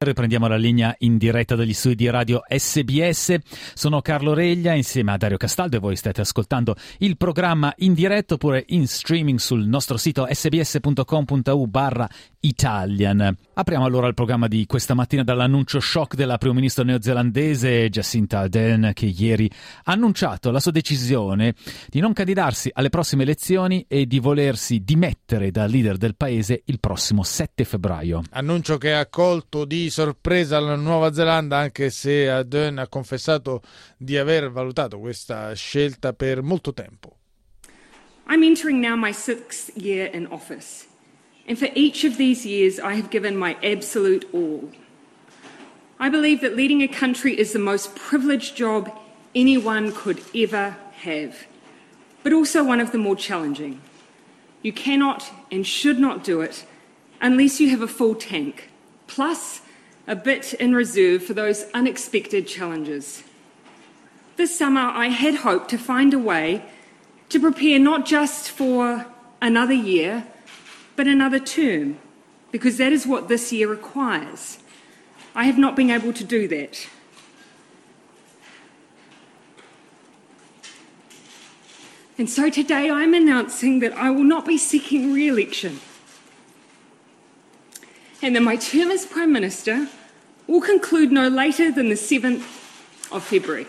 Riprendiamo la linea in diretta dagli studi di radio SBS. Sono Carlo Reglia insieme a Dario Castaldo e voi state ascoltando il programma in diretta oppure in streaming sul nostro sito sbs.com.au barra Italian. Apriamo allora il programma di questa mattina dall'annuncio shock della primo ministro neozelandese Jacinta Ardern che ieri ha annunciato la sua decisione di non candidarsi alle prossime elezioni e di volersi dimettere da leader del paese il prossimo 7 febbraio. Annuncio che ha colto di sorpresa la Nuova Zelanda anche se Ardern ha confessato di aver valutato questa scelta per molto tempo. I'm entering now my sixth year in office. And for each of these years, I have given my absolute all. I believe that leading a country is the most privileged job anyone could ever have, but also one of the more challenging. You cannot and should not do it unless you have a full tank, plus a bit in reserve for those unexpected challenges. This summer, I had hoped to find a way to prepare not just for another year but another term, because that is what this year requires. I have not been able to do that. And so today I'm announcing that I will not be seeking re election and that my term as Prime Minister will conclude no later than the 7th of February.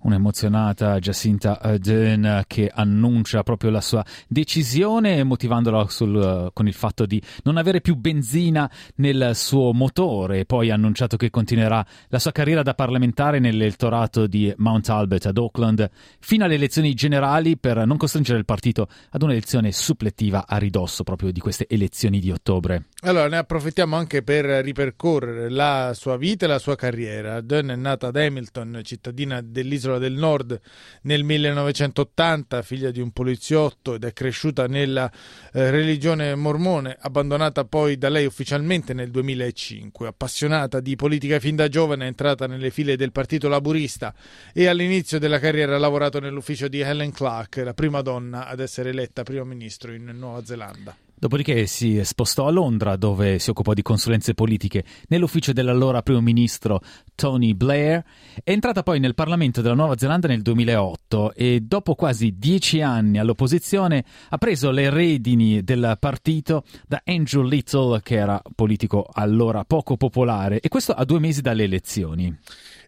un'emozionata Jacinta Ardern che annuncia proprio la sua decisione motivandola sul, con il fatto di non avere più benzina nel suo motore poi ha annunciato che continuerà la sua carriera da parlamentare nell'elettorato di Mount Albert ad Auckland fino alle elezioni generali per non costringere il partito ad un'elezione supplettiva a ridosso proprio di queste elezioni di ottobre. Allora ne approfittiamo anche per ripercorrere la sua vita e la sua carriera. Ardern è nata ad Hamilton, cittadina dell'isola del Nord nel 1980, figlia di un poliziotto ed è cresciuta nella eh, religione mormone, abbandonata poi da lei ufficialmente nel 2005. Appassionata di politica fin da giovane, è entrata nelle file del Partito Laburista e all'inizio della carriera ha lavorato nell'ufficio di Helen Clark, la prima donna ad essere eletta primo ministro in Nuova Zelanda. Dopodiché si spostò a Londra dove si occupò di consulenze politiche nell'ufficio dell'allora primo ministro Tony Blair. È entrata poi nel Parlamento della Nuova Zelanda nel 2008 e dopo quasi dieci anni all'opposizione ha preso le redini del partito da Andrew Little che era politico allora poco popolare e questo a due mesi dalle elezioni.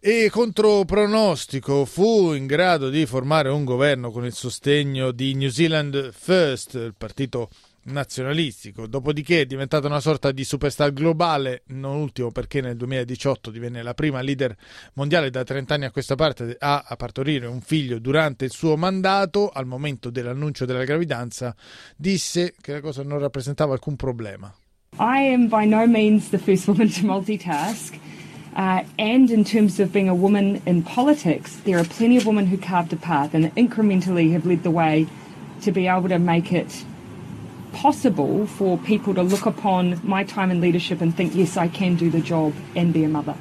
E contro pronostico fu in grado di formare un governo con il sostegno di New Zealand First, il partito nazionalistico, dopodiché è diventata una sorta di superstar globale, non ultimo perché nel 2018 divenne la prima leader mondiale da 30 anni a questa parte a, partorire un figlio durante il suo mandato, al momento dell'annuncio della gravidanza, disse che la cosa non rappresentava alcun problema. I am by no means the first woman to multitask. Uh, and in terms of being a woman in politics, there are plenty of women who carved a path and incrementally have led the way to be able to make it possible for people to look upon my time in leadership and think, yes, I can do the job and be a mother.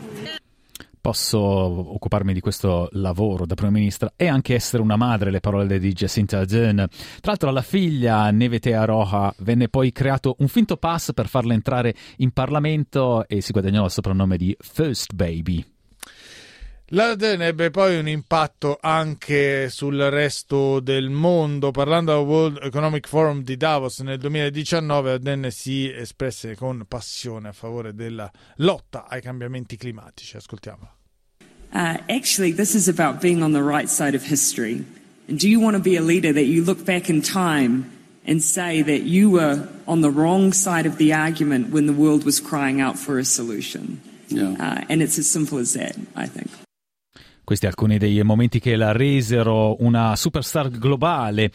Posso occuparmi di questo lavoro da prima ministra e anche essere una madre, le parole di Jacinta Ardern. Tra l'altro alla figlia Nevete Aroha venne poi creato un finto pass per farla entrare in Parlamento e si guadagnò il soprannome di First Baby. L'Arden ebbe poi un impatto anche sul resto del mondo. Parlando al World Economic Forum di Davos nel 2019, Arden si espresse con passione a favore della lotta ai cambiamenti climatici. Ascoltiamola. Uh, actually, this is about being on the right side of history. And do you want to be a leader that you look back in time and say that you were on the wrong side of the argument when the world was crying out for a solution? Yeah. Uh, and it's as simple as that, I think. Questi alcuni dei momenti che la resero una superstar globale.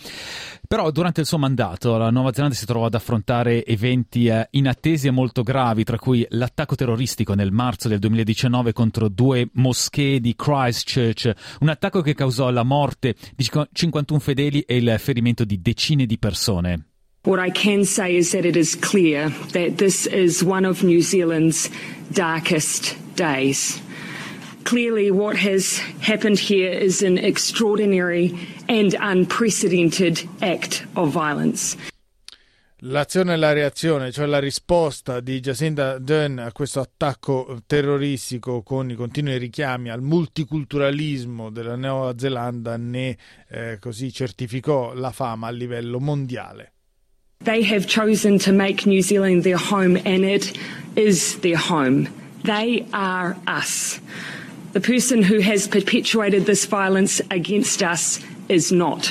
Però durante il suo mandato la Nuova Zelanda si trovò ad affrontare eventi eh, inattesi e molto gravi, tra cui l'attacco terroristico nel marzo del 2019 contro due moschee di Christchurch, un attacco che causò la morte di 51 fedeli e il ferimento di decine di persone. What I can say is that it is clear that this is one of New Zealand's darkest days. Clearly, what has happened here is an extraordinary and unprecedented act of violence. L'azione e la reazione, cioè la risposta di Jacinda Ardern a questo attacco terroristico con i continui richiami al multiculturalismo della Nuova Zelanda ne eh, così certificò la fama a livello mondiale. They have chosen to make New Zealand their home and it is their home. They are us. The person who has perpetuated this violence against us is not.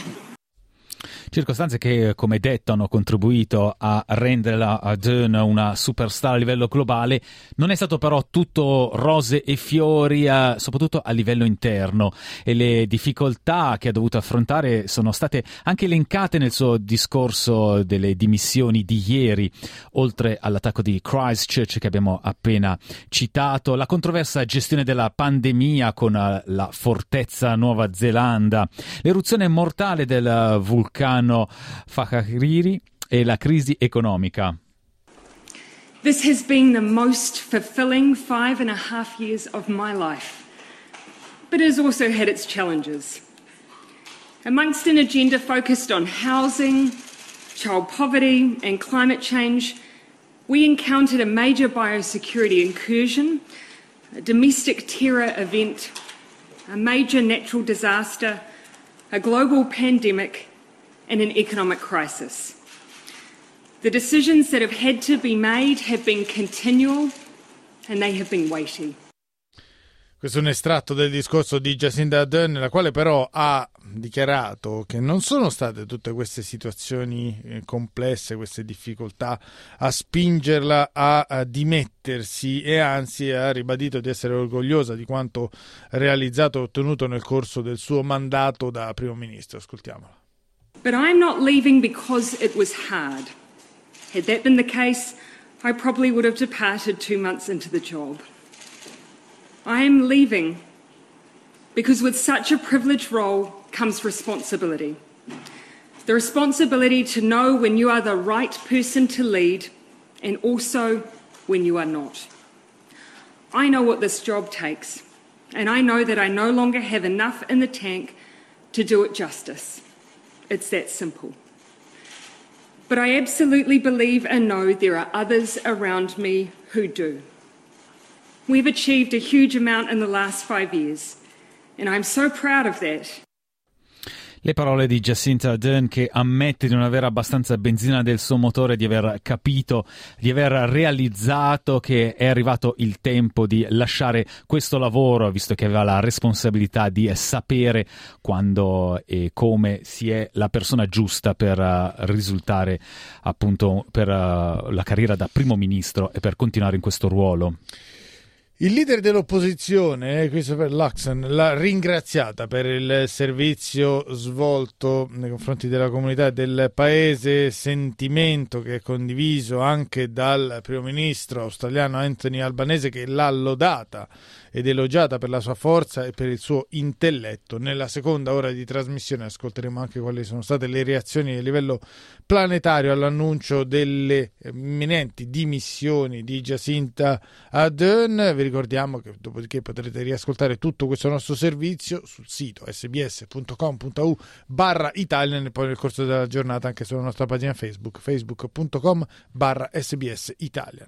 Circostanze che, come detto, hanno contribuito a rendere la Ardern una superstar a livello globale. Non è stato però tutto rose e fiori, eh, soprattutto a livello interno. E le difficoltà che ha dovuto affrontare sono state anche elencate nel suo discorso delle dimissioni di ieri, oltre all'attacco di Christchurch che abbiamo appena citato, la controversa gestione della pandemia con eh, la fortezza Nuova Zelanda, l'eruzione mortale del vulcano e la crisi economica. This has been the most fulfilling five and a half years of my life, but it has also had its challenges. Amongst an agenda focused on housing, child poverty, and climate change, we encountered a major biosecurity incursion, a domestic terror event, a major natural disaster, a global pandemic, and an economic crisis. The decisions that have had to be made have been continual and they have been weighty. Questo è un estratto del discorso di Jacinda Ardern, nella quale però ha dichiarato che non sono state tutte queste situazioni eh, complesse, queste difficoltà a spingerla a dimettersi e anzi ha ribadito di essere orgogliosa di quanto realizzato e ottenuto nel corso del suo mandato da primo ministro. Ascoltiamola. But I'm not leaving because it was hard. Had that been the case, I probably would have departed two months into the job. I am leaving because with such a privileged role comes responsibility. The responsibility to know when you are the right person to lead and also when you are not. I know what this job takes, and I know that I no longer have enough in the tank to do it justice. It's that simple. But I absolutely believe and know there are others around me who do. We've achieved a huge amount in the last five years, and I'm so proud of that. Le parole di Jacinta Ardern che ammette di non avere abbastanza benzina del suo motore, di aver capito, di aver realizzato che è arrivato il tempo di lasciare questo lavoro, visto che aveva la responsabilità di sapere quando e come si è la persona giusta per uh, risultare appunto per uh, la carriera da primo ministro e per continuare in questo ruolo. Il leader dell'opposizione, eh, Christopher Luxon, l'ha ringraziata per il servizio svolto nei confronti della comunità del paese, sentimento che è condiviso anche dal primo ministro australiano Anthony Albanese che l'ha lodata ed elogiata per la sua forza e per il suo intelletto. Nella seconda ora di trasmissione ascolteremo anche quali sono state le reazioni a livello planetario all'annuncio delle imminenti dimissioni di Jacinta Ardern. Vi ricordiamo che dopodiché potrete riascoltare tutto questo nostro servizio sul sito sbs.com.au barra Italian e poi nel corso della giornata anche sulla nostra pagina Facebook facebook.com barra sbs Italian.